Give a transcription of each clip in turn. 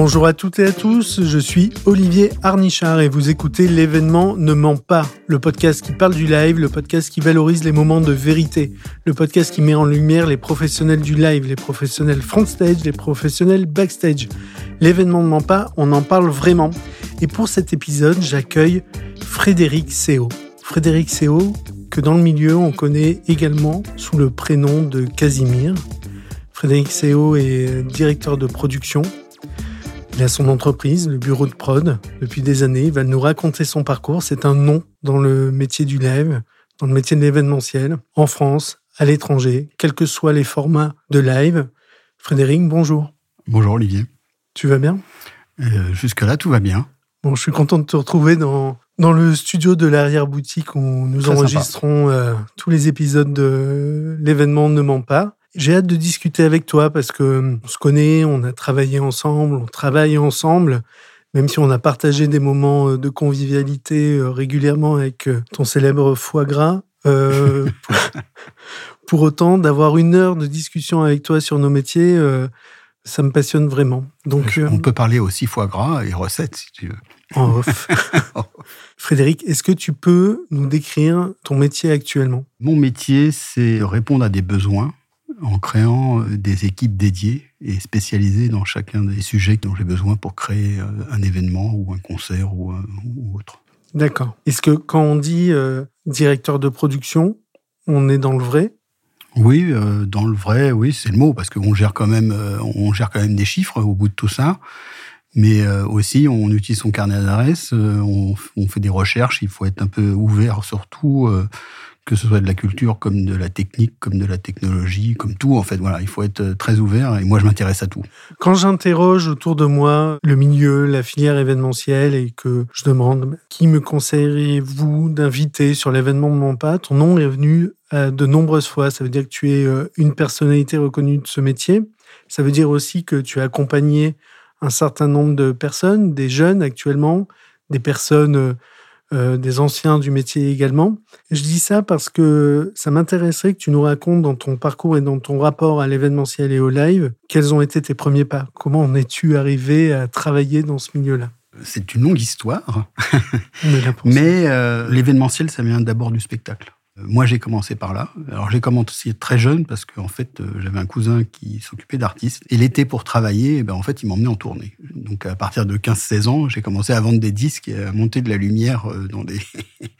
Bonjour à toutes et à tous, je suis Olivier Arnichard et vous écoutez L'événement ne ment pas, le podcast qui parle du live, le podcast qui valorise les moments de vérité, le podcast qui met en lumière les professionnels du live, les professionnels front stage, les professionnels backstage. L'événement ne ment pas, on en parle vraiment. Et pour cet épisode, j'accueille Frédéric Séo. Frédéric Séo, que dans le milieu on connaît également sous le prénom de Casimir. Frédéric Séo est directeur de production il a son entreprise, le bureau de prod, depuis des années. Il va nous raconter son parcours. C'est un nom dans le métier du live, dans le métier de l'événementiel, en France, à l'étranger, quels que soient les formats de live. Frédéric, bonjour. Bonjour Olivier. Tu vas bien? Euh, Jusque-là, tout va bien. Bon, je suis content de te retrouver dans, dans le studio de l'arrière-boutique où nous enregistrons euh, tous les épisodes de l'événement Ne ment pas. J'ai hâte de discuter avec toi parce que euh, on se connaît, on a travaillé ensemble, on travaille ensemble, même si on a partagé des moments euh, de convivialité euh, régulièrement avec ton célèbre foie gras. pour autant, d'avoir une heure de discussion avec toi sur nos métiers, ça me passionne vraiment. Donc, on peut parler aussi foie gras et recettes si tu veux. En off. Frédéric, est-ce que tu peux nous décrire ton métier actuellement? Mon métier, c'est répondre à des besoins en créant euh, des équipes dédiées et spécialisées dans chacun des sujets dont j'ai besoin pour créer euh, un événement ou un concert ou, autre. D'accord. Est-ce que quand on dit euh, directeur de production, on est dans le vrai? Oui, dans le vrai, oui, c'est le mot, parce qu'on gère quand même, on gère quand même des chiffres au bout de tout ça. Mais aussi, on utilise son carnet d'adresse, on, on, fait des recherches, il faut être un peu ouvert surtout que ce soit de la culture comme de la technique, comme de la technologie, comme tout en fait. Voilà, il faut être euh, très ouvert et moi je m'intéresse à tout. Quand j'interroge autour de moi le milieu, la filière événementielle et que je demande qui me conseilleriez-vous d'inviter sur l'événement de mon pas, ton nom est venu euh, de nombreuses fois. Ça veut dire que tu es euh, une personnalité reconnue de ce métier. Ça veut dire aussi que tu as accompagné un certain nombre de personnes, des jeunes actuellement, des personnes euh, des anciens du métier également. je dis ça parce que ça m'intéresserait que tu nous racontes dans ton parcours et dans ton rapport à l'événementiel et au live, quels ont été tes premiers pas? Comment en es-tu arrivé à travailler dans ce milieu-là? C'est une longue histoire. Mais euh, l'événementiel, ça vient d'abord du spectacle. Moi, j'ai commencé par là. Alors, j'ai commencé très jeune parce qu'en en fait, euh, j'avais un cousin qui s'occupait d'artistes. Et l'été, pour travailler, eh ben, en fait, il m'emmenait en tournée. Donc, à partir de 15-16 ans, j'ai commencé à vendre des disques et à monter de la lumière euh, dans des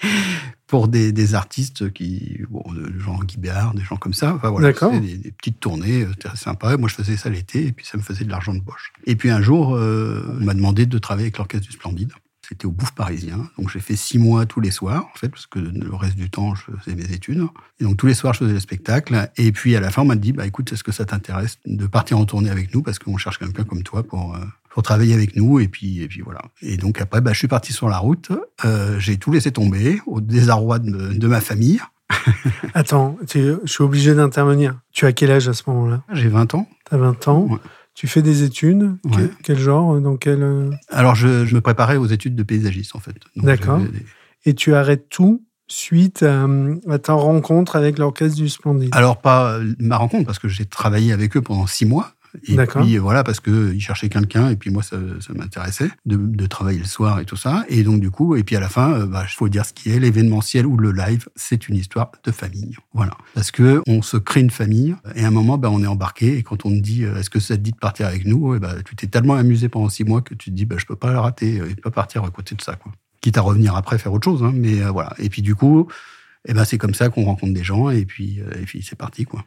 pour des, des, artistes qui, bon, genre Guy Béard, des gens comme ça. Enfin, voilà, des, des, petites tournées, euh, c'était sympa. Moi, je faisais ça l'été et puis ça me faisait de l'argent de poche. Et puis un jour, on m'a demandé de travailler avec l'Orchestre du Splendide. C'était au Bouffe parisien. Donc j'ai fait six mois tous les soirs, en fait, parce que le reste du temps, je faisais mes études. Et donc tous les soirs, je faisais le spectacle. Et puis à la fin, on m'a dit, bah écoute, est-ce que ça t'intéresse de partir en tournée avec nous? Parce qu'on cherche quelqu'un comme toi pour, euh, pour travailler avec nous. Et puis, et puis voilà. Et donc après, bah, je suis parti sur la route. Euh, j'ai tout laissé tomber au désarroi de, de ma famille. Attends, je suis obligé d'intervenir. Tu as quel âge à ce moment-là? J'ai 20 ans. Tu as 20 ans tu fais des études quel, genre dans quel... Euh? Alors, je, me préparais aux études de paysagiste, en fait. D'accord. Et tu arrêtes tout suite à, ta rencontre avec l'Orchestre du Splendide Alors, pas ma rencontre, parce que j'ai travaillé avec eux pendant six mois. Et puis voilà, parce qu'ils cherchaient quelqu'un, et puis moi, ça, m'intéressait de, travailler le soir et tout ça. Et donc, du coup, et puis à la fin, il euh, bah, faut dire ce qui est, l'événementiel ou le live, c'est une histoire de famille. Voilà. Parce que on se crée une famille, et à un moment, bah, on est embarqué, et quand on te dit, euh, est-ce que ça te dit de partir avec nous, et bah, tu t'es tellement amusé pendant six mois que tu te dis, bah, je peux pas le rater, et pas partir à côté de ça, quoi. Quitte à revenir après faire autre chose, hein, mais euh, voilà. Et puis, du coup, et ben, c'est comme ça qu'on rencontre des gens, et puis, et puis c'est parti, quoi.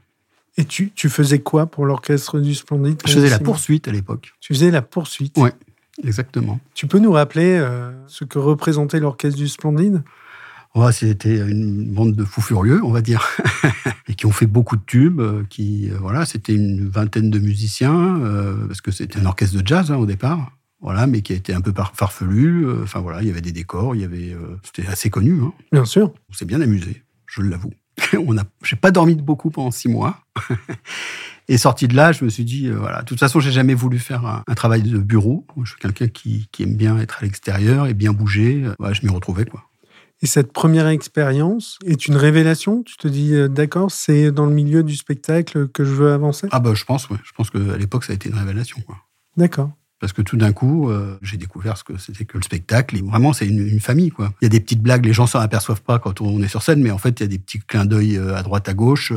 Et tu, tu faisais quoi pour l'orchestre du Splendide Je faisais la poursuite à l'époque. Tu faisais la poursuite Oui, exactement. Tu peux nous rappeler euh, ce que représentait l'orchestre du Splendide? Oh, C'était une bande de fous furieux, on va dire, et qui ont fait beaucoup de tubes. Euh, qui, euh, voilà, c'était une vingtaine de musiciens, parce que c'était un orchestre de jazz hein, au départ. Voilà, mais qui a été un peu farfelu. Enfin voilà, il y avait des décors, il y avait, c'était assez connu. Hein. Bien sûr. On s'est bien amusé, je l'avoue. on a, j'ai pas dormi de beaucoup pendant six mois. Et sorti de là, je me suis dit, euh, voilà, de toute façon, j'ai jamais voulu faire un, travail de bureau. je suis quelqu'un qui, aime bien être à l'extérieur et bien bouger. je m'y retrouvais, quoi. Et cette première expérience est une révélation Tu te dis, euh, d'accord, c'est dans le milieu du spectacle que je veux avancer? Ah bah je pense, oui. Je pense qu'à l'époque, ça a été une révélation. D'accord. Parce que tout d'un coup, euh, j'ai découvert ce que c'était que le spectacle. Et vraiment, c'est une, famille. Il y a des petites blagues, les gens s'en aperçoivent pas quand on est sur scène, mais en fait, il y a des petits clins d'œil euh, à droite, à gauche.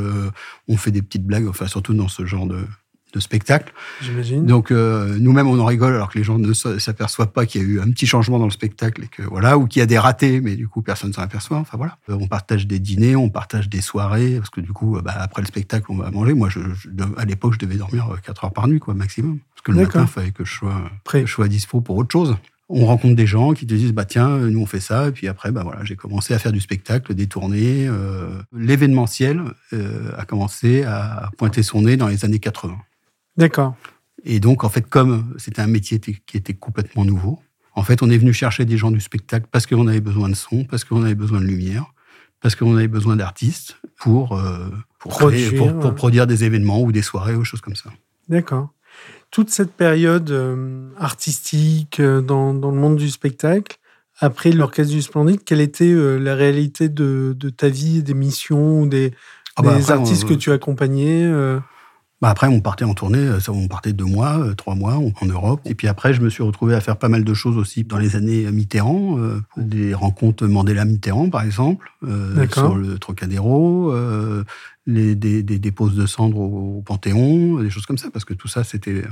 on fait des petites blagues, enfin, surtout dans ce genre de, de spectacle. J'imagine. Donc euh, nous-mêmes on en rigole alors que les gens ne s'aperçoivent pas qu'il y a eu un petit changement dans le spectacle et que voilà ou qu'il y a des ratés mais du coup personne s'en aperçoit. Enfin voilà, euh, on partage des dîners, on partage des soirées parce que du coup bah, après le spectacle on va manger. Moi je, à l'époque je devais dormir 4 euh, heures par nuit quoi maximum parce que le matin il fallait que je sois Prêt. que je sois dispo pour autre chose on rencontre des gens qui te disent bah tiens nous on fait ça et puis après bah voilà j'ai commencé à faire du spectacle des tournées l'événementiel a commencé à pointer son nez dans les années 80 D'accord. Et donc, en fait, comme c'était un métier qui était complètement nouveau, en fait, on est venu chercher des gens du spectacle parce qu'on avait besoin de son, parce qu'on avait besoin de lumière, parce qu'on avait besoin d'artistes pour, euh, pour, produire, pour, produire des événements ou des soirées ou choses comme ça. D'accord. Toute cette période euh, artistique euh, dans, le monde du spectacle, après l'Orchestre du Splendide, quelle était la réalité de, ta vie, des missions ou des, ah bah artistes que tu accompagnais bah, après, on partait en tournée, euh, on partait deux mois, euh, trois mois en Europe. Et puis après, je me suis retrouvé à faire pas mal de choses aussi dans les années Mitterrand, euh, des rencontres Mandela-Mitterrand, par exemple, sur le Trocadéro, les, des, des, déposes de cendres au, Panthéon, des choses comme ça, parce que tout ça, c'était...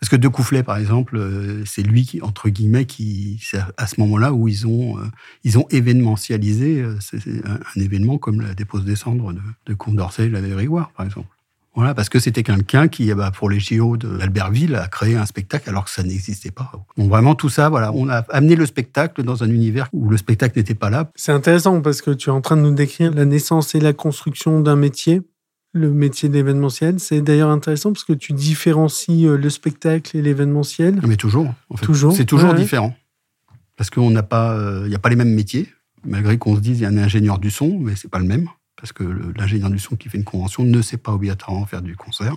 Parce que De Coufflet, par exemple, c'est lui, qui, entre guillemets, qui... C'est à ce moment-là où ils ont, ils ont événementialisé un, événement comme la dépose des cendres de, de Condorcet et la Vérigoire, par exemple. Voilà, parce que c'était quelqu'un qui, bah, pour les JO d'Albertville, a créé un spectacle alors que ça n'existait pas. Donc vraiment tout ça, voilà, on a amené le spectacle dans un univers où le spectacle n'était pas là. C'est intéressant parce que tu es en train de nous décrire la naissance et la construction d'un métier, le métier d'événementiel. C'est d'ailleurs intéressant parce que tu différencies euh, le spectacle et l'événementiel. Mais toujours, en fait. Toujours. C'est toujours différent. Parce qu'il n'a pas, euh, il n'y a pas les mêmes métiers, malgré qu'on se dise il y a un ingénieur du son, mais c'est pas le même parce que l'ingénieur du son qui fait une convention ne sait pas obligatoirement faire du concert,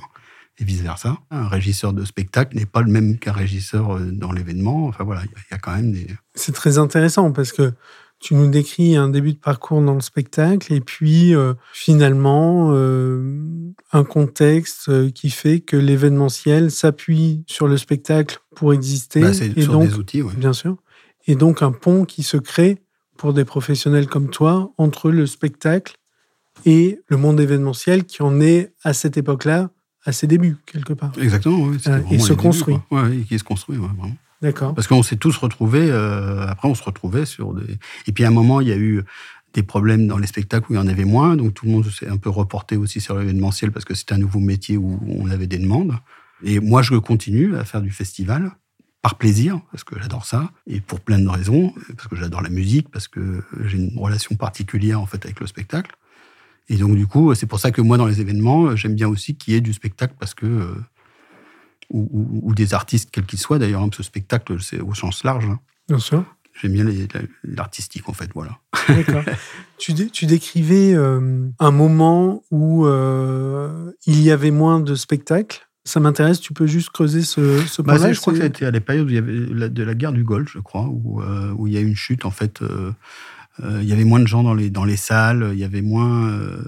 et vice-versa. Un régisseur de spectacle n'est pas le même qu'un régisseur euh, dans l'événement. Enfin voilà, il y, a quand même des... C'est très intéressant parce que tu nous décris un début de parcours dans le spectacle et puis euh, finalement euh, un contexte qui fait que l'événementiel s'appuie sur le spectacle pour exister. Bah, et sur donc, des outils, oui. Bien sûr. Et donc un pont qui se crée pour des professionnels comme toi entre le spectacle et le monde événementiel qui en est à cette époque-là à ses débuts, quelque part. Exactement, oui. Euh, et se construit. Oui, qui se construit, vraiment. D'accord. Parce qu'on s'est tous retrouvés, euh, après on se retrouvait sur des... Et puis à un moment, il y a eu des problèmes dans les spectacles où il y en avait moins, donc tout le monde s'est un peu reporté aussi sur l'événementiel parce que c'était un nouveau métier où on avait des demandes. Et moi, je continue à faire du festival par plaisir, parce que j'adore ça, et pour plein de raisons, parce que j'adore la musique, parce que j'ai une relation particulière en fait avec le spectacle. Et donc, du coup, c'est pour ça que moi, dans les événements, j'aime bien aussi qu'il y ait du spectacle parce que. Euh, ou, des artistes, quels qu'ils soient d'ailleurs, hein, ce spectacle, c'est au sens large. Hein. Bien sûr. J'aime bien l'artistique, en fait, voilà. D'accord. tu, tu, décrivais euh, un moment où euh, il y avait moins de spectacles. Ça m'intéresse, tu peux juste creuser ce, ce bah, Je crois que c'était à la période où il y avait de la guerre du Golfe, je crois, où, où il y a eu une chute, en fait, euh, il y avait moins de gens dans les, dans les salles, il y avait moins... Euh,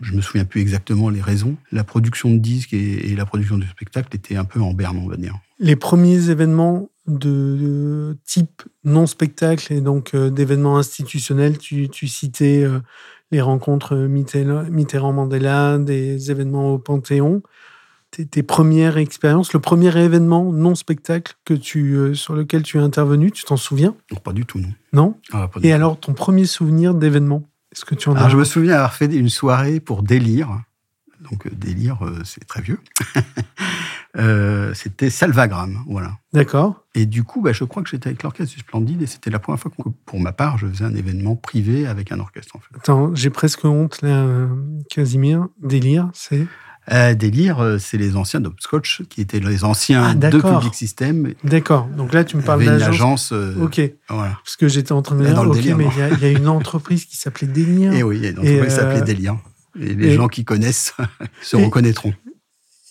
je me souviens plus exactement les raisons. La production de disques et, la production du spectacle étaient un peu en berne, on va dire. Les premiers événements de, type non-spectacle et donc euh, d'événements institutionnels, tu, tu citais les rencontres Mitterrand-Mandela, des événements au Panthéon tes, premières expériences, le premier événement non spectacle que tu, euh, sur lequel tu es intervenu, tu t'en souviens? Pas du tout, non. Non? Ah, Et alors, ton premier souvenir d'événement Est-ce que tu en as Je me souviens avoir fait une soirée pour Délire. Donc, euh, Délire, euh, c'est très vieux. c'était Salvagram, voilà. D'accord. Et du coup, bah, je crois que j'étais avec l'orchestre du Splendide et c'était la première fois que, pour ma part, je faisais un événement privé avec un orchestre. En fait. Attends, j'ai presque honte là, Casimir. Délire, c'est? Euh, délire, euh, c'est les anciens d'Opscotch, qui étaient les anciens ah, de Public System. D'accord. Donc là, tu me parles d'agence. Euh, ok. Voilà. Parce que j'étais en train de dire, ok, mais il y, a une entreprise qui s'appelait Délire. Et eh oui, il y a une entreprise qui s'appelait Délire. Et les gens qui connaissent se reconnaîtront.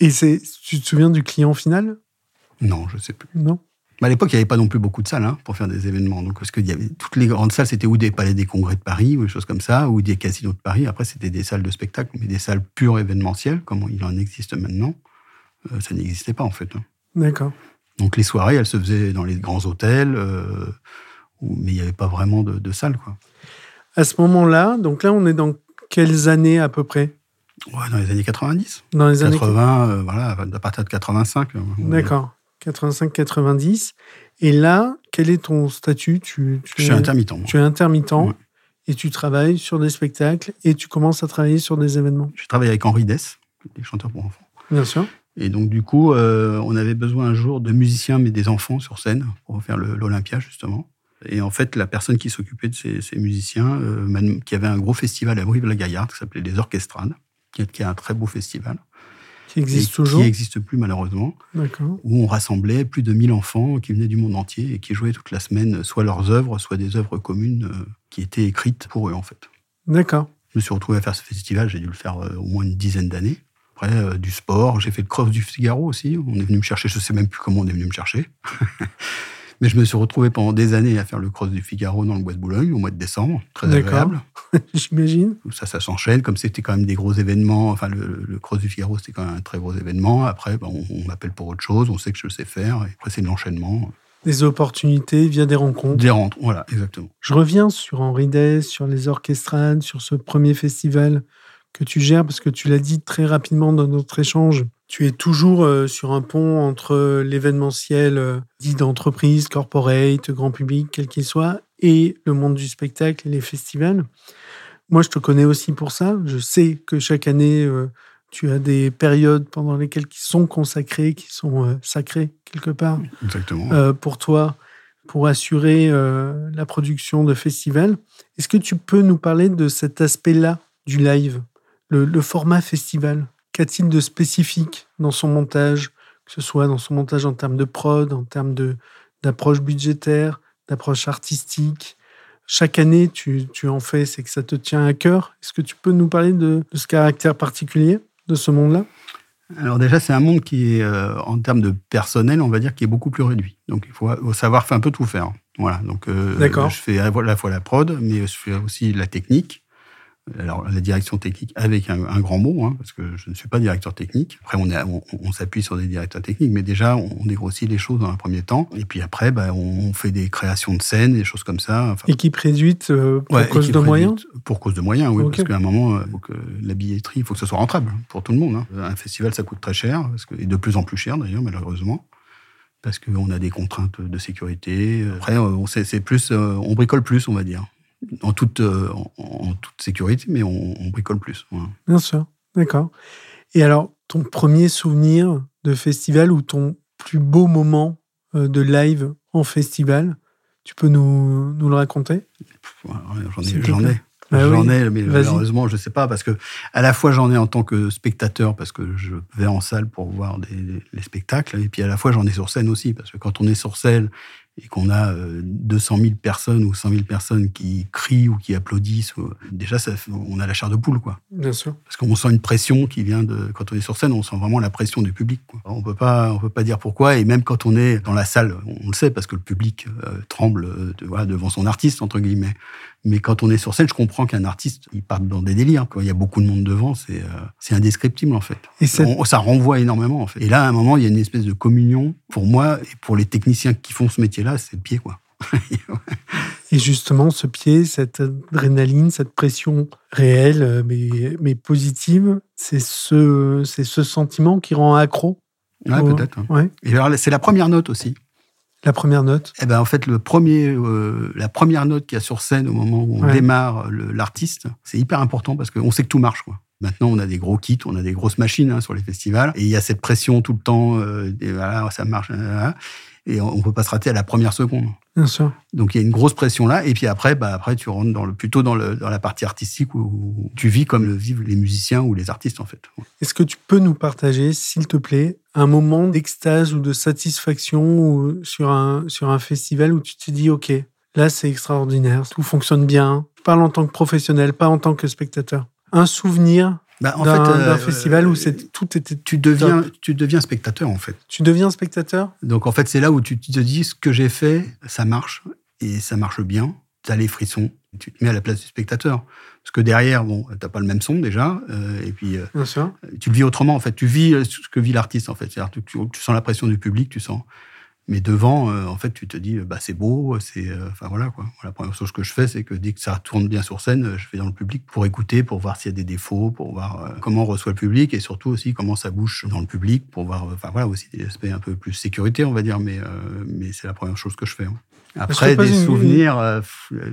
Et tu te souviens du client final? Non, je ne sais plus. Non? À l'époque, il n'y avait pas non plus beaucoup de salles hein, pour faire des événements. Donc, parce que y avait, toutes les grandes salles, c'était ou des palais des congrès de Paris, ou des choses comme ça, ou des casinos de Paris. Après, c'était des salles de spectacle, mais des salles pures événementielles, comme il en existe maintenant. Euh, ça n'existait pas, en fait. Hein. D'accord. Donc, les soirées, elles se faisaient dans les grands hôtels, euh, mais il n'y avait pas vraiment de, de salle, quoi. À ce moment-là, donc là, on est dans quelles années à peu près? Ouais, dans les années 90. Dans les 80, années... euh, voilà, à partir de 85. D'accord. 85-90. Et là, quel est ton statut? Tu, Je suis intermittent. Tu es intermittent et tu travailles sur des spectacles et tu commences à travailler sur des événements. Je travaille avec Henri Dess, des chanteurs pour enfants. Bien sûr. Et donc, du coup, euh, on avait besoin un jour de musiciens, mais des enfants sur scène pour faire l'Olympia, justement. Et en fait, la personne qui s'occupait de ces, ces musiciens, euh, qui avait un gros festival à Brive-la-Gaillarde, qui s'appelait les qui est, qui est un très beau festival, qui existe toujours Qui n'existe plus malheureusement. Où on rassemblait plus de 1000 enfants qui venaient du monde entier et qui jouaient toute la semaine soit leurs œuvres, soit des œuvres communes euh, qui étaient écrites pour eux en fait. D'accord. Je me suis retrouvé à faire ce festival, j'ai dû le faire euh, au moins une dizaine d'années. Après, euh, du sport, j'ai fait le Cross du Figaro aussi. On est venu me chercher, je sais même plus comment on est venu me chercher. Mais je me suis retrouvé pendant des années à faire le cross du Figaro dans le bois de Boulogne au mois de décembre. Très agréable. J'imagine. Ça, ça s'enchaîne. Comme c'était quand même des gros événements, enfin, le, cross du Figaro, c'était quand même un très gros événement. Après, ben, on, m'appelle pour autre chose. On sait que je sais faire. Et après, c'est l'enchaînement. Des opportunités via des rencontres. Des rencontres, voilà, exactement. Je reviens sur Henri Dess, sur les orchestrades, sur ce premier festival que tu gères, parce que tu l'as dit très rapidement dans notre échange tu es toujours euh, sur un pont entre l'événementiel euh, dit d'entreprise, corporate, grand public, quel qu'il soit, et le monde du spectacle et les festivals. Moi, je te connais aussi pour ça. Je sais que chaque année, euh, tu as des périodes pendant lesquelles qui sont consacrées, qui sont sacrées quelque part. Exactement. pour toi, pour assurer la production de festivals. Est-ce que tu peux nous parler de cet aspect-là du live, le format festival? Qu'a-t-il de spécifique dans son montage, que ce soit dans son montage en termes de prod, en termes d'approche budgétaire, d'approche artistique Chaque année, tu, en fais, c'est que ça te tient à cœur. Est-ce que tu peux nous parler de, ce caractère particulier de ce monde-là? Alors déjà, c'est un monde qui est, euh, en termes de personnel, on va dire, qui est beaucoup plus réduit. Donc il faut, savoir faire un peu tout faire. Voilà. Donc euh, je fais à la fois la prod, mais je fais aussi la technique alors la direction technique avec un, grand mot, hein, parce que je ne suis pas directeur technique. Après, on, on, on s'appuie sur des directeurs techniques, mais déjà, on, dégrossit les choses dans un premier temps. Et puis après, bah, on fait des créations de scènes, des choses comme ça. Enfin, équipe réduite euh, pour cause de moyens Pour cause de moyens, oui. Parce qu'à un moment, euh, faut que la billetterie, il faut que ce soit rentable pour tout le monde. Hein. Un festival, ça coûte très cher, parce que, et de plus en plus cher d'ailleurs, malheureusement parce qu'on a des contraintes de sécurité. Après, c'est plus, euh, on bricole plus, on va dire en toute, euh, en, toute sécurité, mais on, bricole plus. Bien sûr, d'accord. Et alors, ton premier souvenir de festival ou ton plus beau moment euh, de live en festival, tu peux nous, nous le raconter? J'en ai. J'en ai. Bah j'en ai, mais malheureusement, je ne sais pas, parce que à la fois j'en ai en tant que spectateur, parce que je vais en salle pour voir des, les spectacles, et puis à la fois j'en ai sur scène aussi, parce que quand on est sur scène et qu'on a 200 euh, 000 personnes ou 100 000 personnes qui crient ou qui applaudissent, déjà, ça, on a la chair de poule, quoi. Bien sûr. Parce qu'on sent une pression qui vient de... Quand on est sur scène, on sent vraiment la pression du public. Quoi. On peut pas, on peut pas dire pourquoi. Et même quand on est dans la salle, on le sait parce que le public euh, tremble euh, devant son artiste, entre guillemets. Mais quand on est sur scène, je comprends qu'un artiste, il part dans des délires. Il y a beaucoup de monde devant, c'est c'est indescriptible, en fait. Et ça renvoie énormément, en fait. Et là, à un moment, il y a une espèce de communion, pour moi et pour les techniciens qui font ce métier là c'est le pied, quoi. Et justement, ce pied, cette adrénaline, cette pression réelle, euh, mais, mais positive, c'est ce, ce sentiment qui rend accro. Ouais, peut-être. Ouais. c'est la première note aussi. La première note Eh ben, en fait, le premier, euh, la première note qu'il y a sur scène au moment où on démarre l'artiste, c'est hyper important parce qu'on sait que tout marche. Quoi. Maintenant, on a des gros kits, on a des grosses machines hein, sur les festivals, et il y a cette pression tout le temps. Euh, et voilà, ça marche et on ne peut pas se rater à la première seconde. Bien sûr. Donc il y a une grosse pression là, et puis après, bah, après tu rentres dans le, plutôt dans, le, dans la partie artistique où tu vis comme le vivent les musiciens ou les artistes en fait. Est-ce que tu peux nous partager, s'il te plaît, un moment d'extase ou de satisfaction sur, un, sur un festival où tu te dis, OK, là c'est extraordinaire, tout fonctionne bien. Je parle en tant que professionnel, pas en tant que spectateur. Un souvenir bah, en d'un, fait, d'un festival où c'est, tout était. Tu deviens, tu deviens spectateur, en fait. Tu deviens spectateur? Donc, en fait, c'est là où tu te dis ce que j'ai fait, ça marche, et ça marche bien. Tu as les frissons, tu te mets à la place du spectateur. Parce que derrière, bon, t'as pas le même son déjà, euh, et puis euh, tu le vis autrement en fait. Tu vis ce que vit l'artiste en fait. C'est-à-dire tu, tu, sens la pression du public, tu sens. Mais devant, euh, en fait, tu te dis, bah c'est beau, c'est, enfin voilà quoi. La première chose que je fais, c'est que dès que ça tourne bien sur scène, je vais dans le public pour écouter, pour voir s'il y a des défauts, pour voir comment on reçoit le public, et surtout aussi comment ça bouge dans le public, pour voir, enfin voilà aussi des aspects un peu plus sécurité, on va dire. Mais mais c'est la première chose que je fais. Hein. Après, des souvenirs, euh,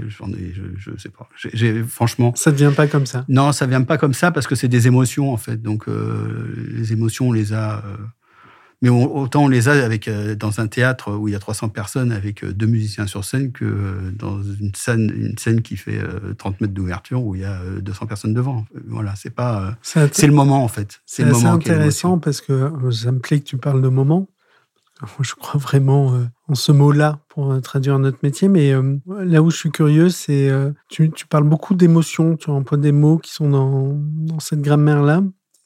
j'en ai, je, je, sais pas. J'ai, franchement. Ça ne vient pas comme ça? Non, ça vient pas comme ça parce que c'est des émotions en fait. Donc euh, les émotions, on les a. Euh, mais autant on les a avec dans un théâtre où il y a 300 personnes avec deux musiciens sur scène que dans une scène, une scène qui fait 30 mètres d'ouverture où il y a 200 personnes devant. Voilà, c'est pas. C'est le moment en fait. C'est intéressant parce que ça me plaît que tu parles de moment je crois vraiment euh, en ce mot-là pour euh, traduire notre métier. Mais euh, là où je suis curieux, c'est tu, tu, parles beaucoup d'émotions, tu emploies des mots qui sont dans, dans cette grammaire-là.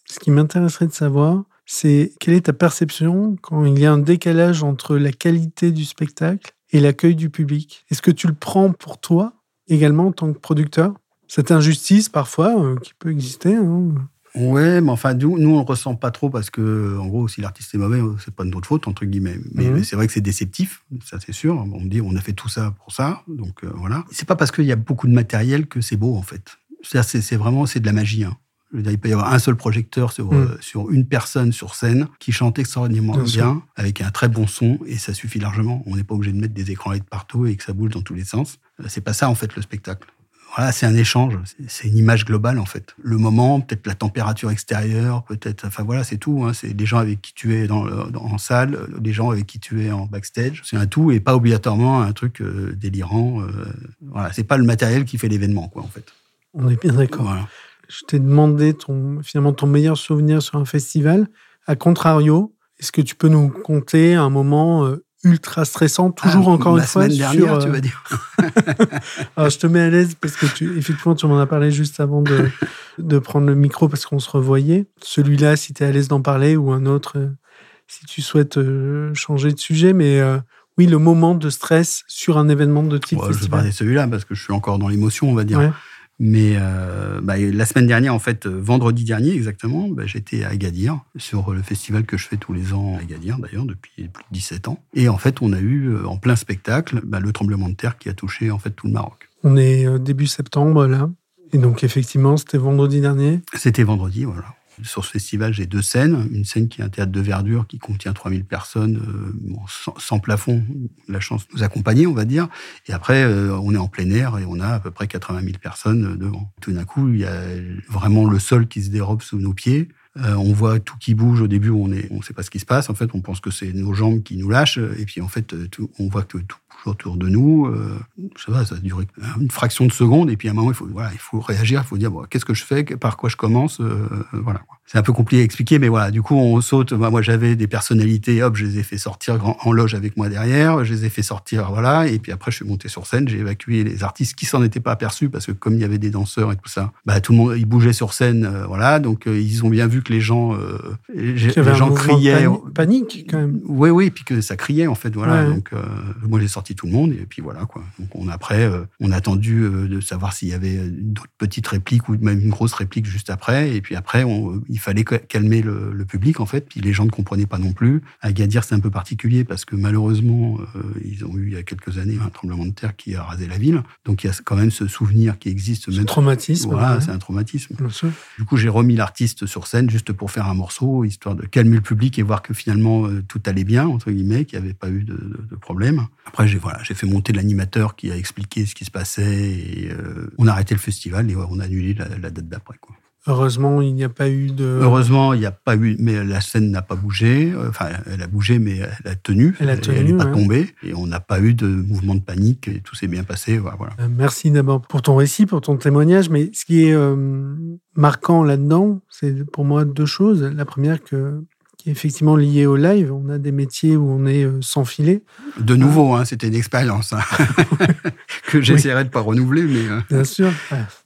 Ce qui m'intéresserait de savoir, c'est quelle est ta perception quand il y a un décalage entre la qualité du spectacle et l'accueil du public? Est-ce que tu le prends pour toi également en tant que producteur? Cette injustice parfois qui peut exister hein Ouais, mais enfin, nous, nous on le ressent pas trop parce que, en gros, si l'artiste est mauvais, c'est pas de notre faute, entre guillemets. Mais, mhm. c'est vrai que c'est déceptif, ça c'est sûr. On me dit, on a fait tout ça pour ça, donc euh, voilà. C'est pas parce qu'il y a beaucoup de matériel que c'est beau, en fait. C'est vraiment, c'est de la magie. Hein. Il peut y avoir un seul projecteur sur, mhm. euh, sur une personne sur scène qui chante extraordinairement bien, avec un très bon son, et ça suffit largement. On n'est pas obligé de mettre des écrans LED partout et que ça bouge dans tous les sens. Euh, c'est pas ça, en fait, le spectacle. Voilà, c'est un échange, c'est une image globale en fait. Le moment, peut-être la température extérieure, peut-être, enfin voilà, c'est tout. Hein. C'est les gens avec qui tu es dans, en salle, les gens avec qui tu es en backstage. C'est un tout et pas obligatoirement un truc euh, délirant. Euh, voilà, c'est pas le matériel qui fait l'événement, quoi, en fait. On est bien d'accord. Je t'ai demandé ton, finalement ton meilleur souvenir sur un festival. A contrario, est-ce que tu peux nous compter un moment euh, ultra stressant, toujours ah, encore une fois. Semaine dernière, tu vas dire. Alors, je te mets à l'aise parce que tu, effectivement, tu m'en as parlé juste avant de, de prendre le micro parce qu'on se revoyait. Celui-là, si tu es à l'aise d'en parler, ou un autre, euh, si tu souhaites euh, changer de sujet, mais euh, oui, le moment de stress sur un événement de type Je vais parler de celui-là parce que je suis encore dans l'émotion, on va dire. Mais euh, bah, la semaine dernière, en fait, vendredi dernier exactement, bah, j'étais à Agadir, sur le festival que je fais tous les ans à Agadir, d'ailleurs, depuis plus de 17 ans. Et en fait, on a eu, euh, en plein spectacle, bah, le tremblement de terre qui a touché en fait tout le Maroc. On est euh, début septembre, là. Et donc, effectivement, c'était vendredi dernier C'était vendredi, voilà. Sur ce festival, j'ai deux scènes. Une scène qui est un théâtre de verdure qui contient 3000 personnes, euh, sans, plafond, la chance de nous accompagner, on va dire. Et après, euh, on est en plein air et on a à peu près 80 000 personnes euh, devant. Tout d'un coup, il y a vraiment le sol qui se dérobe sous nos pieds. on voit tout qui bouge. Au début, on ne sait pas ce qui se passe. En fait, on pense que c'est nos jambes qui nous lâchent. Et puis, en fait, on voit que tout autour de nous. Euh, ça va, ça a duré une fraction de seconde. Et puis à un moment, il faut, voilà, il faut réagir. Il faut dire bon, qu'est-ce que je fais, par quoi je commence. Euh, voilà. C'est un peu compliqué à expliquer, mais voilà. Du coup, on saute. Moi, j'avais des personnalités. Hop, je les ai fait sortir en, loge avec moi derrière. Je les ai fait sortir, voilà. Et puis après, je suis monté sur scène. J'ai évacué les artistes qui s'en étaient pas aperçus parce que comme il y avait des danseurs et tout ça, bah tout le monde, ils bougeaient sur scène, euh, voilà. Donc ils ont bien vu que les gens, les gens criaient. Panique, quand même. Oui, oui, puis que ça criait en fait, voilà. Donc moi, j'ai sorti tout le monde. Et puis voilà, quoi. Donc on, après, euh, on a attendu euh, de savoir s'il y avait d'autres petites répliques ou même une grosse réplique juste après. Et puis après, on, il fallait calmer le, public, en fait. Puis les gens ne comprenaient pas non plus. À Gadir, c'est un peu particulier parce que malheureusement, euh, ils ont eu il y a quelques années un tremblement de terre qui a rasé la ville. Donc il y a quand même ce souvenir qui existe. Ce traumatisme. Voilà, c'est un traumatisme. Du coup, j'ai remis l'artiste sur scène juste pour faire un morceau, histoire de calmer le public et voir que finalement tout allait bien, entre guillemets, qu'il n'y avait pas eu de, de problème. Après, j'ai voilà, j'ai fait monter l'animateur qui a expliqué ce qui se passait et euh, on a arrêté le festival et on a annulé la, date d'après. Heureusement, il n'y a pas eu de. Heureusement, il n'y a pas eu, mais la scène n'a pas bougé. Enfin, elle a bougé, mais elle a tenu. Elle a tenu. Elle n'est pas tombée. Et on n'a pas eu de mouvement de panique. Et tout s'est bien passé. Voilà. Euh, merci d'abord pour ton récit, pour ton témoignage. Mais ce qui est euh, marquant là-dedans, c'est pour moi deux choses. La première, que qui est effectivement lié au live. On a des métiers où on est euh, sans filet. De nouveau, hein, c'était une expérience hein, que j'essaierai de pas renouveler, mais euh, bien sûr.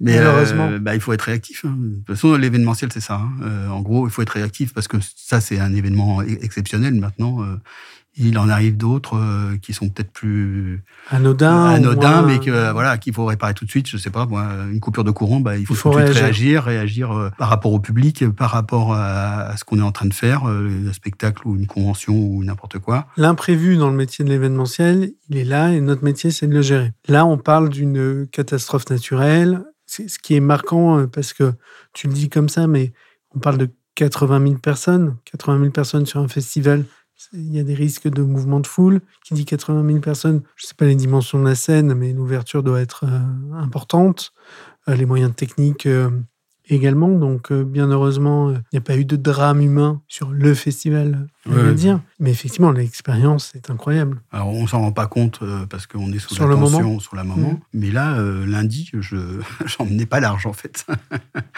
mais malheureusement, bah, il faut être réactif. Hein. De toute façon, l'événementiel, c'est ça. en gros, il faut être réactif parce que ça, c'est un événement e-, exceptionnel maintenant il en arrive d'autres euh, qui sont peut-être plus anodins, anodins, mais que voilà qu'il faut réparer tout de suite. Je sais pas, moi, une coupure de courant, bah, il faut, tout réagir. réagir, réagir euh, par rapport au public, par rapport à, ce qu'on est en train de faire, euh, un spectacle ou une convention ou n'importe quoi. L'imprévu dans le métier de l'événementiel, il est là et notre métier, c'est de le gérer. Là, on parle d'une catastrophe naturelle. C'est ce qui est marquant parce que tu le dis comme ça, mais on parle de 80 000 personnes, 80 000 personnes sur un festival il y a des risques de mouvement de foule. Qui dit 80 000 personnes, je ne sais pas les dimensions de la scène, mais l'ouverture doit être euh, importante. Euh, les moyens techniques euh, également. Donc, bien heureusement, il n'y a pas eu de drame humain sur le festival, va dire. Mais effectivement, l'expérience est incroyable. Alors, on s'en rend pas compte euh, parce qu'on est sous sur la le tension, moment. sur la moment. Mmh. Mais là, lundi, je n'en pas large, en fait.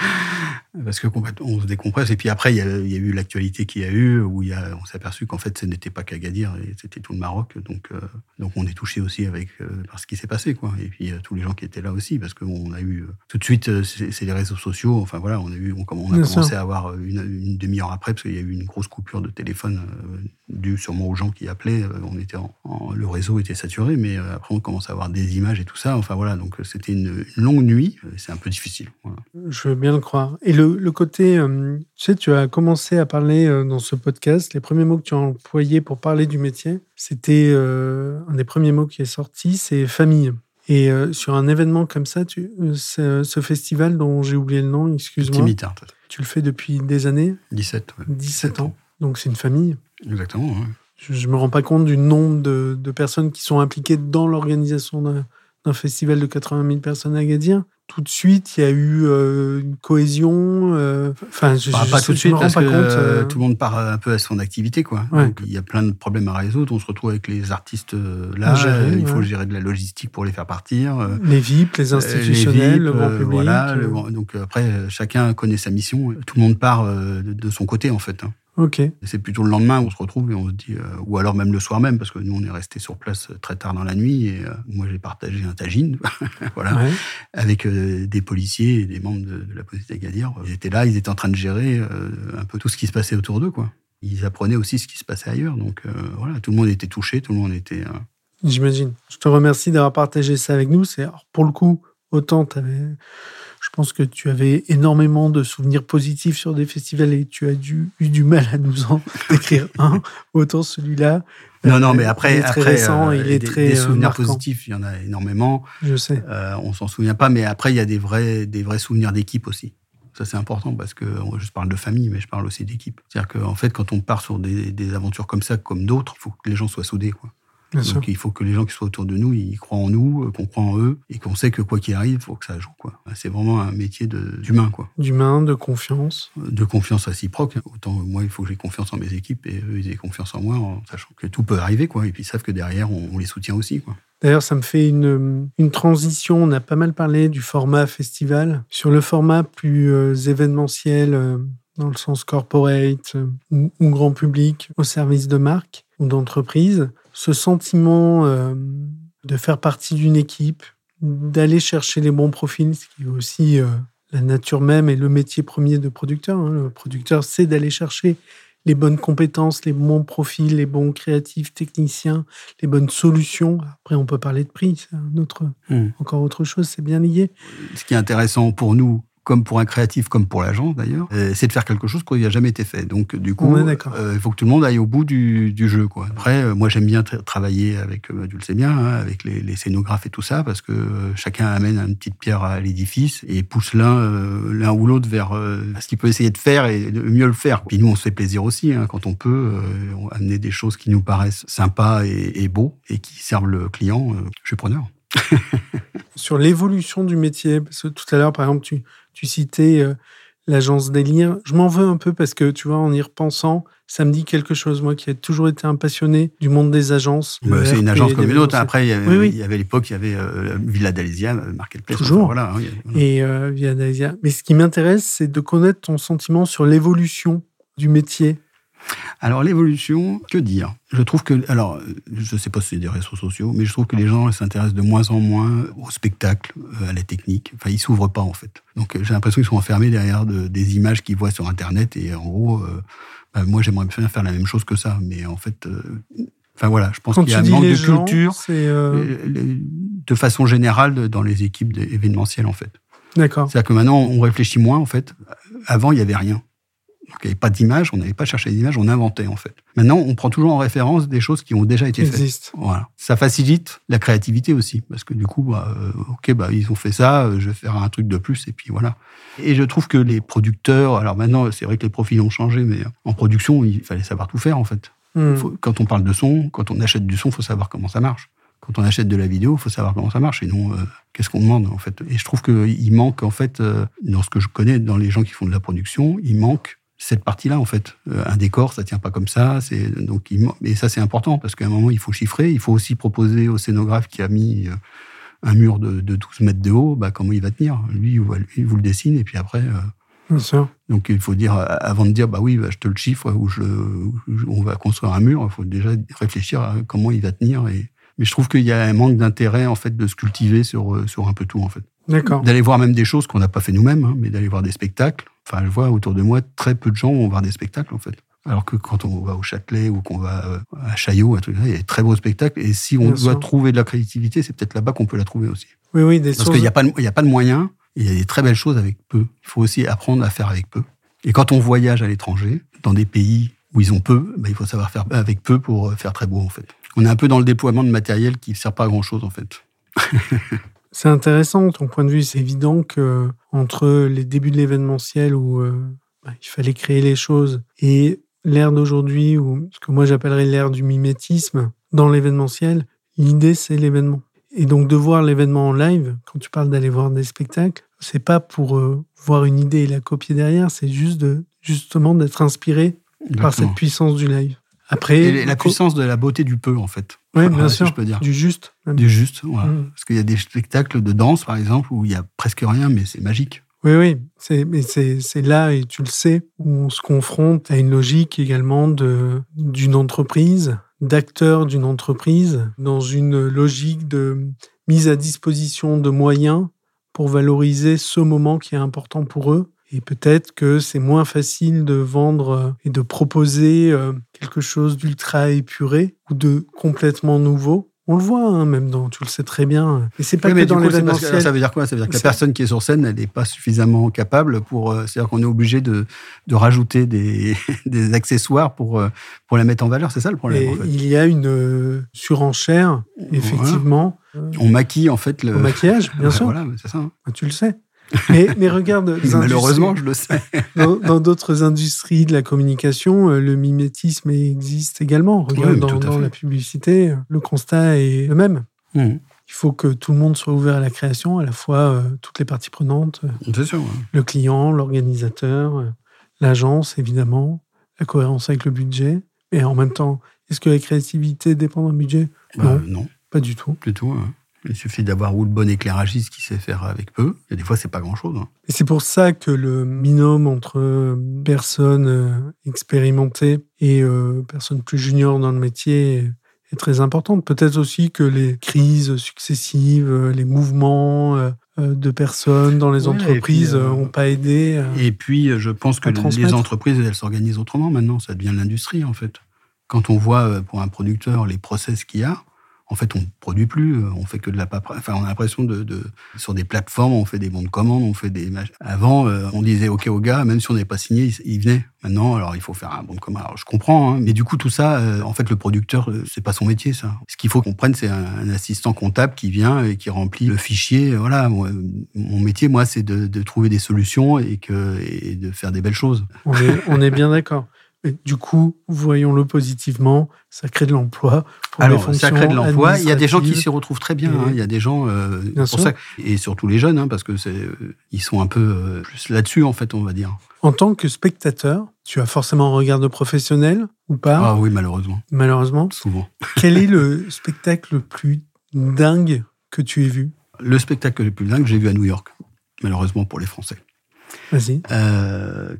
parce que on se décompresse. Et puis après, il y a, eu l'actualité qu'il y a eu, où y a, on s'est aperçu qu'en fait, ce n'était pas qu'Agadir, c'était tout le Maroc. Donc, donc on est touché aussi avec, par ce qui s'est passé. Quoi. Et puis, tous les gens qui étaient là aussi, parce qu'on a eu tout de suite, c'est les réseaux sociaux Enfin voilà, on a eu, on, on a commencé à avoir une, demi-heure après parce qu'il y a eu une grosse coupure de téléphone euh, due sûrement aux gens qui appelaient. Euh, on était en, le réseau était saturé, mais euh, après on commence à avoir des images et tout ça. Enfin voilà, donc c'était une, longue nuit. C'est un peu difficile. Je veux bien le croire. Et le, côté, tu sais, tu as commencé à parler dans ce podcast. Les premiers mots que tu as employés pour parler du métier, c'était un des premiers mots qui est sorti, c'est famille. Et euh, sur un événement comme ça, tu, euh, ce, festival dont j'ai oublié le nom, excuse-moi. Tu le fais depuis des années? 17. 17 ans. Donc c'est une famille. Exactement. Je ne me rends pas compte du nombre de, de personnes qui sont impliquées dans l'organisation d'un festival de 80 000 personnes à Agadir tout de suite, il y a eu euh, une cohésion. Euh, enfin, je, bah, pas tout de suite parce que euh, tout le monde part un peu à son activité, quoi. Donc, il y a plein de problèmes à résoudre. On se retrouve avec les artistes là. il faut gérer de la logistique pour les faire partir. Les VIP, les institutionnels, le grand public. Voilà. donc après, chacun connaît sa mission. Tout le monde part de, son côté, en fait. Hein. Ok. C'est plutôt le lendemain où on se retrouve et on se dit, euh, ou alors même le soir même, parce que nous on est resté sur place très tard dans la nuit et euh, moi j'ai partagé un tagine, voilà, avec euh, des policiers et des membres de, la police d'Agadir. Ils étaient là, ils étaient en train de gérer un peu tout ce qui se passait autour d'eux, quoi. Ils apprenaient aussi ce qui se passait ailleurs, donc voilà, tout le monde était touché, tout le monde était. J'imagine. Je te remercie d'avoir partagé ça avec nous. C'est pour le coup, autant tu avais pense que tu avais énormément de souvenirs positifs sur des festivals et tu as dû, eu du mal à nous en décrire un. Autant celui-là. Non, non, mais après, il est très récent, euh, il est des, très des souvenirs positifs, il y en a énormément. Je sais. Euh, on s'en souvient pas, mais après, il y a des vrais, des vrais souvenirs d'équipe aussi. Ça, c'est important parce que je parle de famille, mais je parle aussi d'équipe. C'est-à-dire qu'en fait, quand on part sur des, des aventures comme ça, comme d'autres, il faut que les gens soient soudés. Quoi. Donc il faut que les gens qui soient autour de nous, ils croient en nous, euh, qu'on croit en eux, et qu'on sait que quoi qu'il arrive, il faut que ça joue. Quoi. C'est vraiment un métier d'humain. quoi. D'humain, de confiance. Euh, de confiance réciproque. Autant moi, il faut que j'ai confiance en mes équipes et eux, ils aient confiance en moi, en sachant que tout peut arriver. Quoi. Et puis ils savent que derrière, on, les soutient aussi. Quoi. D'ailleurs, ça me fait une, une, transition. On a pas mal parlé du format festival. Sur le format plus euh, événementiel, dans le sens corporate ou, ou, grand public, au service de marque ou d'entreprise, ce sentiment euh, de faire partie d'une équipe, d'aller chercher les bons profils, ce qui est aussi euh, la nature même et le métier premier de producteur. Hein. Le producteur, c'est d'aller chercher les bonnes compétences, les bons profils, les bons créatifs, techniciens, les bonnes solutions. Après, on peut parler de prix, c'est hmm. encore autre chose, c'est bien lié. Ce qui est intéressant pour nous, comme pour un créatif, comme pour l'agent d'ailleurs, euh, c'est de faire quelque chose qui n'a jamais été fait. Donc du coup, euh, il faut que tout le monde aille au bout du, jeu. Quoi. Après, euh, moi j'aime bien travailler avec, tu le sais bien, hein, avec les, scénographes et tout ça, parce que chacun amène une petite pierre à l'édifice et pousse l'un l'un ou l'autre vers ce qu'il peut essayer de faire et de mieux le faire. Puis nous, on se fait plaisir aussi hein, quand on peut amener des choses qui nous paraissent sympas et, et beaux et qui servent le client. je suis preneur. Sur l'évolution du métier, parce que tout à l'heure, par exemple, tu, tu citais euh, l'agence Délire. Je m'en veux un peu parce que, tu vois, en y repensant, ça me dit quelque chose, moi qui ai toujours été un passionné du monde des agences. Bah, c'est une agence comme une autre. Après, il y avait, il y avait l'époque, il y avait euh, Villa d'Alésia, euh, Marketplace. Toujours. voilà, hein, Et Villa d'Alésia. Mais ce qui m'intéresse, c'est de connaître ton sentiment sur l'évolution du métier Alors l'évolution, que dire? Je trouve que, alors, je ne sais pas si c'est des réseaux sociaux, mais je trouve que les gens s'intéressent de moins en moins au spectacle, euh, à la technique. Enfin, ils s'ouvrent pas en fait. Donc j'ai l'impression qu'ils sont enfermés derrière des images qu'ils voient sur Internet et en gros, euh, bah, moi j'aimerais bien faire la même chose que ça, mais en fait. Euh, enfin voilà, je pense qu'il y a un manque de culture de façon générale dans les équipes événementielles en fait. D'accord. C'est-à-dire que maintenant on réfléchit moins en fait. Avant il y avait rien. Donc, il n'y avait pas d'image, on n'avait pas cherché d'image, on inventait en fait. Maintenant, on prend toujours en référence des choses qui ont déjà été faites. Voilà. Ça facilite la créativité aussi, parce que du coup, bah, euh, ok, bah, ils ont fait ça, euh, je vais faire un truc de plus, et puis voilà. Et je trouve que les producteurs, alors maintenant, c'est vrai que les profils ont changé, mais en production, il fallait savoir tout faire en fait. Hmm. quand on parle de son, quand on achète du son, il faut savoir comment ça marche. Quand on achète de la vidéo, il faut savoir comment ça marche. Sinon, euh, qu'est-ce qu'on demande en fait Et je trouve qu'il manque en fait, dans ce que je connais, dans les gens qui font de la production, il manque cette partie-là, en fait. Euh, un décor, ça tient pas comme ça. C'est donc, et ça, c'est important parce qu'à un moment, il faut chiffrer. Il faut aussi proposer au scénographe qui a mis euh, un mur de, 12 mètres de haut, bah, comment il va tenir. Lui, il vous le dessine et puis après. Euh, donc, il faut dire, avant de dire, bah oui, bah, je te le chiffre ou je, on va construire un mur, il faut déjà réfléchir à comment il va tenir. Et, mais je trouve qu'il y a un manque d'intérêt, en fait, de se cultiver sur, sur un peu tout, en fait. D'accord. D'aller voir même des choses qu'on n'a pas fait nous-mêmes, hein, mais d'aller voir des spectacles. Enfin, je vois autour de moi, très peu de gens vont voir des spectacles, en fait. Alors que quand on va au Châtelet ou qu'on va euh, à Chaillot, il y a des très beaux spectacles. Et si on doit trouver de la créativité, c'est peut-être là-bas qu'on peut la trouver aussi. Oui, oui, des Parce qu'il n'y a, pas de, a pas de moyens. Il y a des très belles choses avec peu. Il faut aussi apprendre à faire avec peu. Et quand on voyage à l'étranger, dans des pays où ils ont peu, ben, il faut savoir faire avec peu pour euh, faire très beau, en fait. On est un peu dans le déploiement de matériel qui ne sert pas à grand-chose, en fait. C'est intéressant, ton point de vue. C'est évident que entre les débuts de l'événementiel où euh, bah, il fallait créer les choses et l'ère d'aujourd'hui, ou ce que moi j'appellerais l'ère du mimétisme dans l'événementiel, l'idée c'est l'événement. Et donc de voir l'événement en live, quand tu parles d'aller voir des spectacles, c'est pas pour euh, voir une idée et la copier derrière, c'est juste de justement d'être inspiré par cette puissance du live. Après, la puissance de la beauté du peu, en fait. Oui, bien sûr. Je peux dire. Du juste. Du juste, voilà. Mm. Parce qu'il y a des spectacles de danse, par exemple, où il y a presque rien, mais c'est magique. Oui, oui. C'est, mais c'est, là, et tu le sais, où on se confronte à une logique également de, d'une entreprise, d'acteurs d'une entreprise, dans une logique de mise à disposition de moyens pour valoriser ce moment qui est important pour eux et peut-être que c'est moins facile de vendre euh, et de proposer euh, quelque chose d'ultra épuré ou de complètement nouveau. On le voit, hein, même dans, tu le sais très bien. Et c'est pas que dans l'événementiel. Ça veut dire quoi? Ça veut dire que la personne qui est sur scène, elle n'est pas suffisamment capable pour. Euh, c'est-à-dire qu'on est obligé de, de rajouter des, des, accessoires pour, pour la mettre en valeur. C'est ça le problème. en fait. Il y a une surenchère, effectivement. On maquille en fait le. Au maquillage, bien sûr. Voilà, c'est ça. Hein. Tu le sais. Mais, regarde. Malheureusement, je le sais. dans d'autres industries de la communication, euh, le mimétisme existe également. Regarde, dans, la publicité, le constat est le même. Mmh. Il faut que tout le monde soit ouvert à la création, à la fois euh, toutes les parties prenantes. Euh, sûr, Le client, l'organisateur, l'agence, évidemment, la cohérence avec le budget. Et en même temps, est-ce que la créativité dépend d'un budget? Bah, non. Pas du tout. Du tout. Il suffit d'avoir ou le bon éclairagiste qui sait faire avec peu. Et des fois, c'est pas grand-chose. Hein. Et c'est pour ça que le binôme entre personnes euh, expérimentées et euh, personnes plus juniors dans le métier est très important. Peut-être aussi que les crises successives, euh, les mouvements de personnes dans les entreprises n'ont pas aidé. et puis, je pense que les entreprises, elles s'organisent autrement maintenant. Ça devient l'industrie, en fait. Quand on voit pour un producteur les process qu'il y a, en fait, on produit plus, euh, on fait que de la paperasse. Enfin, on a l'impression de, sur des plateformes, on fait des bons de commande, on fait des. Avant, euh, on disait OK au gars, même si on n'est pas signé, il, venait. Maintenant, alors il faut faire un bon de commande. Alors je comprends, hein, mais du coup tout ça, euh, en fait, le producteur, c'est pas son métier, ça. Ce qu'il faut qu'on prenne, c'est un, assistant comptable qui vient et qui remplit le fichier. Voilà, mon métier, moi, c'est de, trouver des solutions et que et de faire des belles choses. on est bien d'accord du coup, voyons-le positivement, ça crée de l'emploi. Alors, ça crée de l'emploi. Il y a des gens qui s'y retrouvent très bien. Hein. Il y a des gens, euh, pour ça, et surtout les jeunes, hein, parce que c'est, euh, ils sont un peu euh, plus là-dessus, en fait, on va dire. En tant que spectateur, tu as forcément un regard de professionnel ou pas? Ah oui, malheureusement. Malheureusement. Souvent. Quel est le spectacle le plus dingue que tu aies vu? Le spectacle le plus dingue, j'ai vu à New York, malheureusement pour les Français. Vas-y.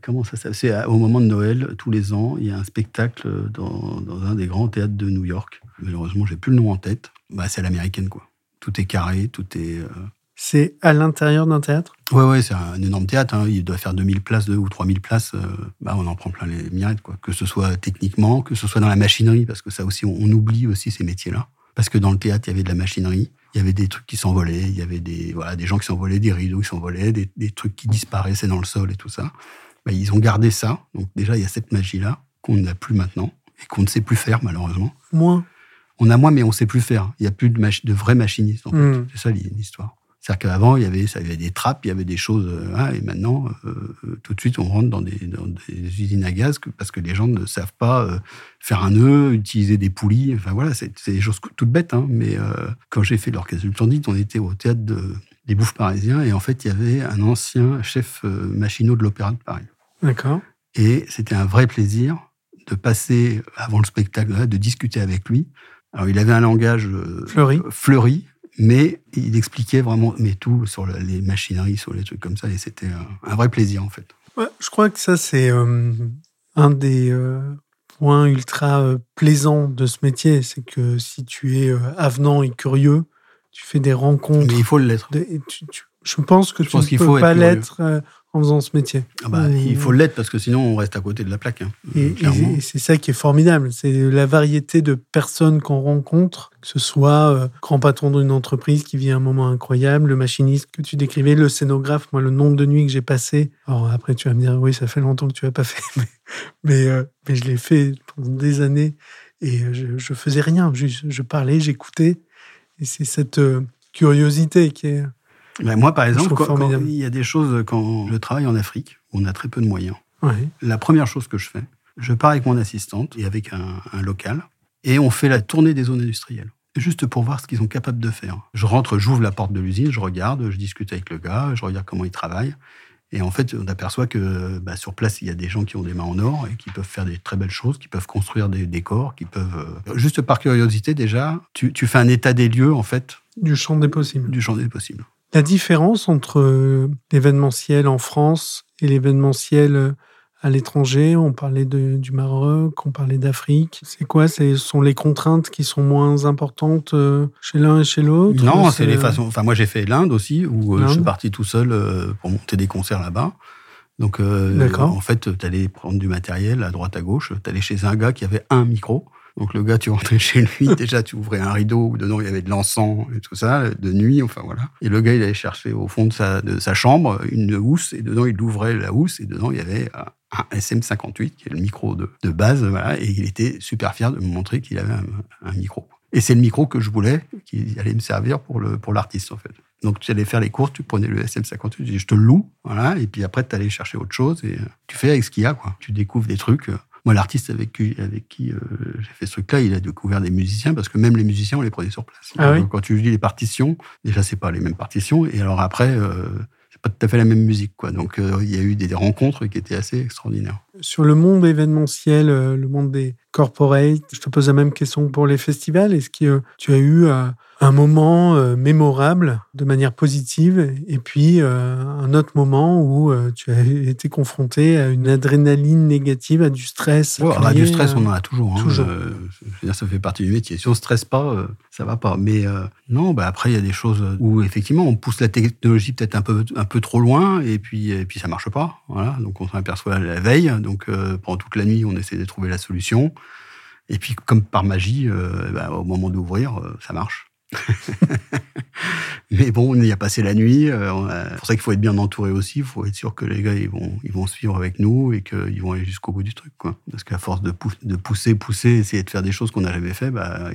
comment ça s'appelle? C'est au moment de Noël, tous les ans, il y a un spectacle dans, dans un des grands théâtres de New York. Malheureusement, j'ai plus le nom en tête. Bah, c'est l'américaine, quoi. Tout est carré, tout est. C'est à l'intérieur d'un théâtre? Oui, ouais, c'est un énorme théâtre. Hein. Il doit faire 2000 places ou 3000 places. Euh, bah, on en prend plein les mirettes, quoi. Que ce soit techniquement, que ce soit dans la machinerie, parce que ça aussi, on, oublie aussi ces métiers-là. Parce que dans le théâtre, il y avait de la machinerie, il y avait des trucs qui s'envolaient, il y avait des, voilà, des gens qui s'envolaient, des rideaux qui s'envolaient, des, des, trucs qui disparaissaient dans le sol et tout ça. Bah, ils ont gardé ça. Donc déjà, il y a cette magie-là qu'on n'a plus maintenant et qu'on ne sait plus faire, malheureusement. Moins On a moins, mais on ne sait plus faire. Il n'y a plus de, de vrais machinistes, en fait. Hmm. C'est ça l'histoire. C'est-à-dire qu'avant, il y avait, ça, avait des trappes, il y avait des choses, euh, hein, et maintenant, euh, tout de suite, on rentre dans des, usines à gaz parce que les gens ne savent pas euh, faire un nœud, utiliser des poulies. Enfin voilà, c'est des choses toutes bêtes. Hein, mais quand j'ai fait l'orchestre du Tandit, on était au théâtre des Bouffes parisiens, et en fait, il y avait un ancien chef machinot de l'Opéra de Paris. D'accord. Et c'était un vrai plaisir de passer avant le spectacle, de discuter avec lui. Alors, il avait un langage fleuri, fleuri mais il expliquait vraiment mais tout sur les machineries, sur les trucs comme ça, et c'était un, vrai plaisir en fait. je crois que ça c'est euh, un des euh, points ultra euh, plaisants de ce métier, c'est que si tu es avenant et curieux, tu fais des rencontres. Mais il faut l'être. je pense que tu ne peux pas l'être en faisant ce métier. Ah bah, il faut l'être parce que sinon on reste à côté de la plaque. Hein, et, c'est ça qui est formidable, c'est la variété de personnes qu'on rencontre, que ce soit euh, grand patron d'une entreprise qui vit un moment incroyable, le machiniste que tu décrivais, le scénographe, moi le nombre de nuits que j'ai passé. Alors après tu vas me dire oui ça fait longtemps que tu n'as pas fait, mais, euh, mais, je l'ai fait pendant des années et euh, je, je faisais rien, je, je parlais, j'écoutais et c'est cette curiosité qui est ben, moi, par exemple, il y a des choses, quand je travaille en Afrique, où on a très peu de moyens, la première chose que je fais, je pars avec mon assistante et avec un, local, et on fait la tournée des zones industrielles juste pour voir ce qu'ils sont capables de faire. Je rentre, j'ouvre la porte de l'usine, je regarde, je discute avec le gars, je regarde comment il travaille. Et en fait, on aperçoit que bah, sur place, il y a des gens qui ont des mains en or et qui peuvent faire des très belles choses, qui peuvent construire des décors, qui peuvent... Euh, juste par curiosité déjà, tu, tu, fais un état des lieux, en fait. Du champ des possibles. Du champ des possibles. La différence entre euh, l'événementiel en France et l'événementiel euh, à l'étranger, on parlait du Maroc, on parlait d'Afrique. C'est quoi? Ce sont les contraintes qui sont moins importantes euh, chez l'un et chez l'autre? Non, c'est les façons. Enfin, moi, j'ai fait l'Inde aussi, où je suis parti tout seul pour monter des concerts là-bas. Donc, en fait, tu allais prendre du matériel à droite à gauche. Tu allais chez un gars qui avait un micro. Donc le gars, tu rentrais chez lui, déjà tu ouvrais un rideau où dedans il y avait de l'encens et tout ça, de nuit, enfin voilà. Et le gars, il allait chercher au fond de sa, de sa chambre une housse et dedans il ouvrait la housse et dedans il y avait un SM58 qui est le micro de, de base, voilà. Et il était super fier de me montrer qu'il avait un, micro. Et c'est le micro que je voulais, qui allait me servir pour le pour l'artiste en fait. Donc tu allais faire les courses, tu prenais le SM58, je, je te le loue, voilà, et puis après tu allais chercher autre chose et tu fais avec ce qu'il y a, quoi. Tu découvres des trucs. Moi, l'artiste avec qui, avec qui euh, j'ai fait ce truc-là, il a découvert des musiciens parce que même les musiciens, on les prenait sur place. Ah quand tu lis les partitions, déjà, c'est pas les mêmes partitions. Et alors après, euh, c'est pas tout à fait la même musique, quoi. Donc, euh, il y a eu des rencontres qui étaient assez extraordinaires. Sur le monde événementiel, le monde des corporates, je te pose la même question pour les festivals. Est-ce que tu as eu un moment euh, mémorable de manière positive et puis euh, un autre moment où euh, tu as été confronté à une adrénaline négative, à du stress. Oh, du stress, on en a toujours. Hein. toujours. dire, ça fait partie du métier. Si on ne stresse pas, ça va pas. Mais non, bah, après, il y a des choses où effectivement, on pousse la technologie peut-être un peu, un peu trop loin et puis, et puis ça marche pas. Voilà. Donc on s'en aperçoit la veille. Donc pendant toute la nuit, on essaie de trouver la solution. Et puis, comme par magie, bah, au moment d'ouvrir, ça marche. Mais bon, on y a passé la nuit. Euh, c'est pour ça qu'il faut être bien entouré aussi. Il faut être sûr que les gars, ils vont, ils vont suivre avec nous et qu'ils vont aller jusqu'au bout du truc. Quoi. Parce qu'à force de, de, pousser, pousser, essayer de faire des choses qu'on n'a jamais fait, bah,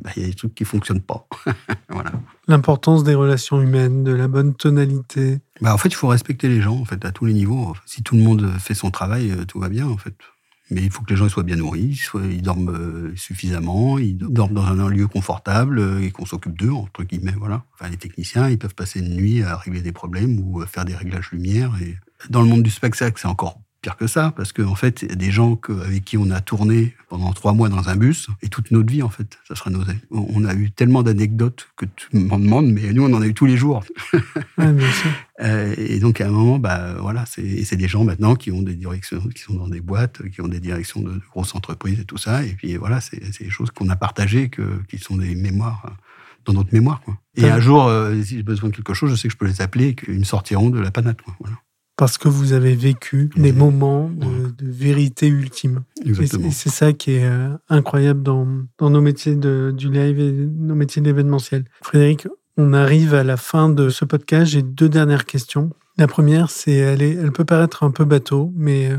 bah, il y a des trucs qui fonctionnent pas. voilà. L'importance des relations humaines, de la bonne tonalité. Bah, en fait, il faut respecter les gens en fait, à tous les niveaux. Si tout le monde fait son travail, euh, tout va bien. En fait. Mais il faut que les gens soient bien nourris, ils, dorment euh, suffisamment, ils dorment dans un lieu confortable euh, et qu'on s'occupe d'eux, entre guillemets. Voilà. Enfin, les techniciens, ils peuvent passer une nuit à régler des problèmes ou faire des réglages lumière. Et dans le monde du spectacle, c'est encore pire que ça, parce qu'en en fait, il y a des gens avec qui on a tourné pendant trois mois dans un bus, et toute notre vie, en fait, ça sera nos On a eu tellement d'anecdotes que tu m'en demandes, mais nous, on en a eu tous les jours. Euh, et donc, à un moment, bah, voilà, c'est des gens maintenant qui ont des directions, qui sont dans des boîtes, qui ont des directions de, grosses entreprises et tout ça. Et puis, voilà, c'est des choses qu'on a partagées, que, qui sont des mémoires euh, dans notre mémoire. Quoi. Et un jour, euh, si j'ai besoin de quelque chose, je sais que je peux les appeler et qu'ils me sortiront de la panade. Quoi. Voilà parce que vous avez vécu des moments de, vérité ultime. Exactement. Et c'est ça qui est euh, incroyable dans, dans nos métiers de, du live et nos métiers de l'événementiel. Frédéric, on arrive à la fin de ce podcast. J'ai deux dernières questions. La première, c'est elle, elle peut paraître un peu bateau, mais euh,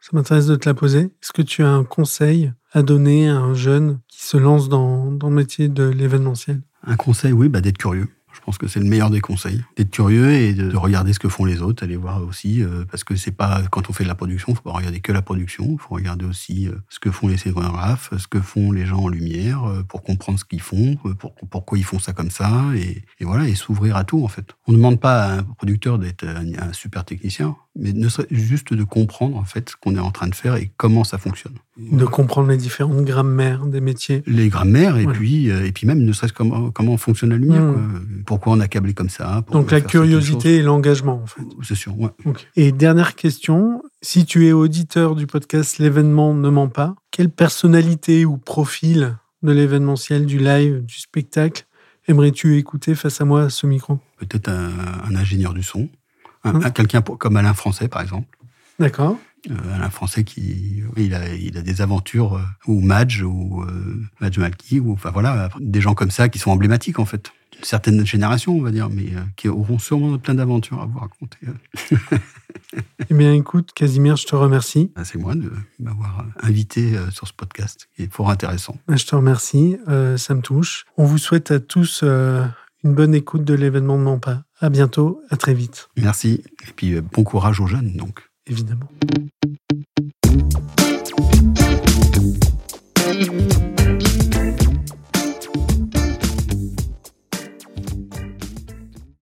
ça m'intéresse de te la poser. Est-ce que tu as un conseil à donner à un jeune qui se lance dans, dans le métier de l'événementiel? Un conseil, oui, bah, d'être curieux. Je pense que c'est le meilleur des conseils, d'être curieux et de, regarder ce que font les autres, aller voir aussi, euh, parce que c'est pas quand on fait de la production, il faut pas regarder que la production, il faut regarder aussi euh, ce que font les scénographes, ce que font les gens en lumière, euh, pour comprendre ce qu'ils font, pour, pourquoi ils font ça comme ça, et, voilà, et s'ouvrir à tout en fait. On ne demande pas à un producteur d'être un, super technicien, mais ne serait juste de comprendre en fait ce qu'on est en train de faire et comment ça fonctionne. De comprendre les différentes grammaires des métiers. Les grammaires et puis et puis même ne serait-ce comment comment fonctionne la lumière. Mmh pourquoi on a câblé comme ça. Donc la curiosité et l'engagement, en fait. C'est sûr, ouais. Et dernière question, si tu es auditeur du podcast L'événement ne ment pas, quelle personnalité ou profil de l'événementiel, du live, du spectacle aimerais-tu écouter face à moi à ce micro? Peut-être un, ingénieur du son, hein quelqu'un comme Alain Français, par exemple. D'accord. Euh, Alain Français qui il a, il a des aventures euh, ou Madge ou euh, Madge Malky ou enfin voilà des gens comme ça qui sont emblématiques en fait certaines générations, on va dire, mais euh, qui auront sûrement plein d'aventures à vous raconter. eh bien, écoute, Casimir, je te remercie. Ah, c'est moi de m'avoir invité sur ce podcast, qui est fort intéressant. Ah, je te remercie, ça me touche. On vous souhaite à tous une bonne écoute de l'événement de Nampa. À bientôt, à très vite. Merci, et puis euh, bon courage aux jeunes, donc. Évidemment.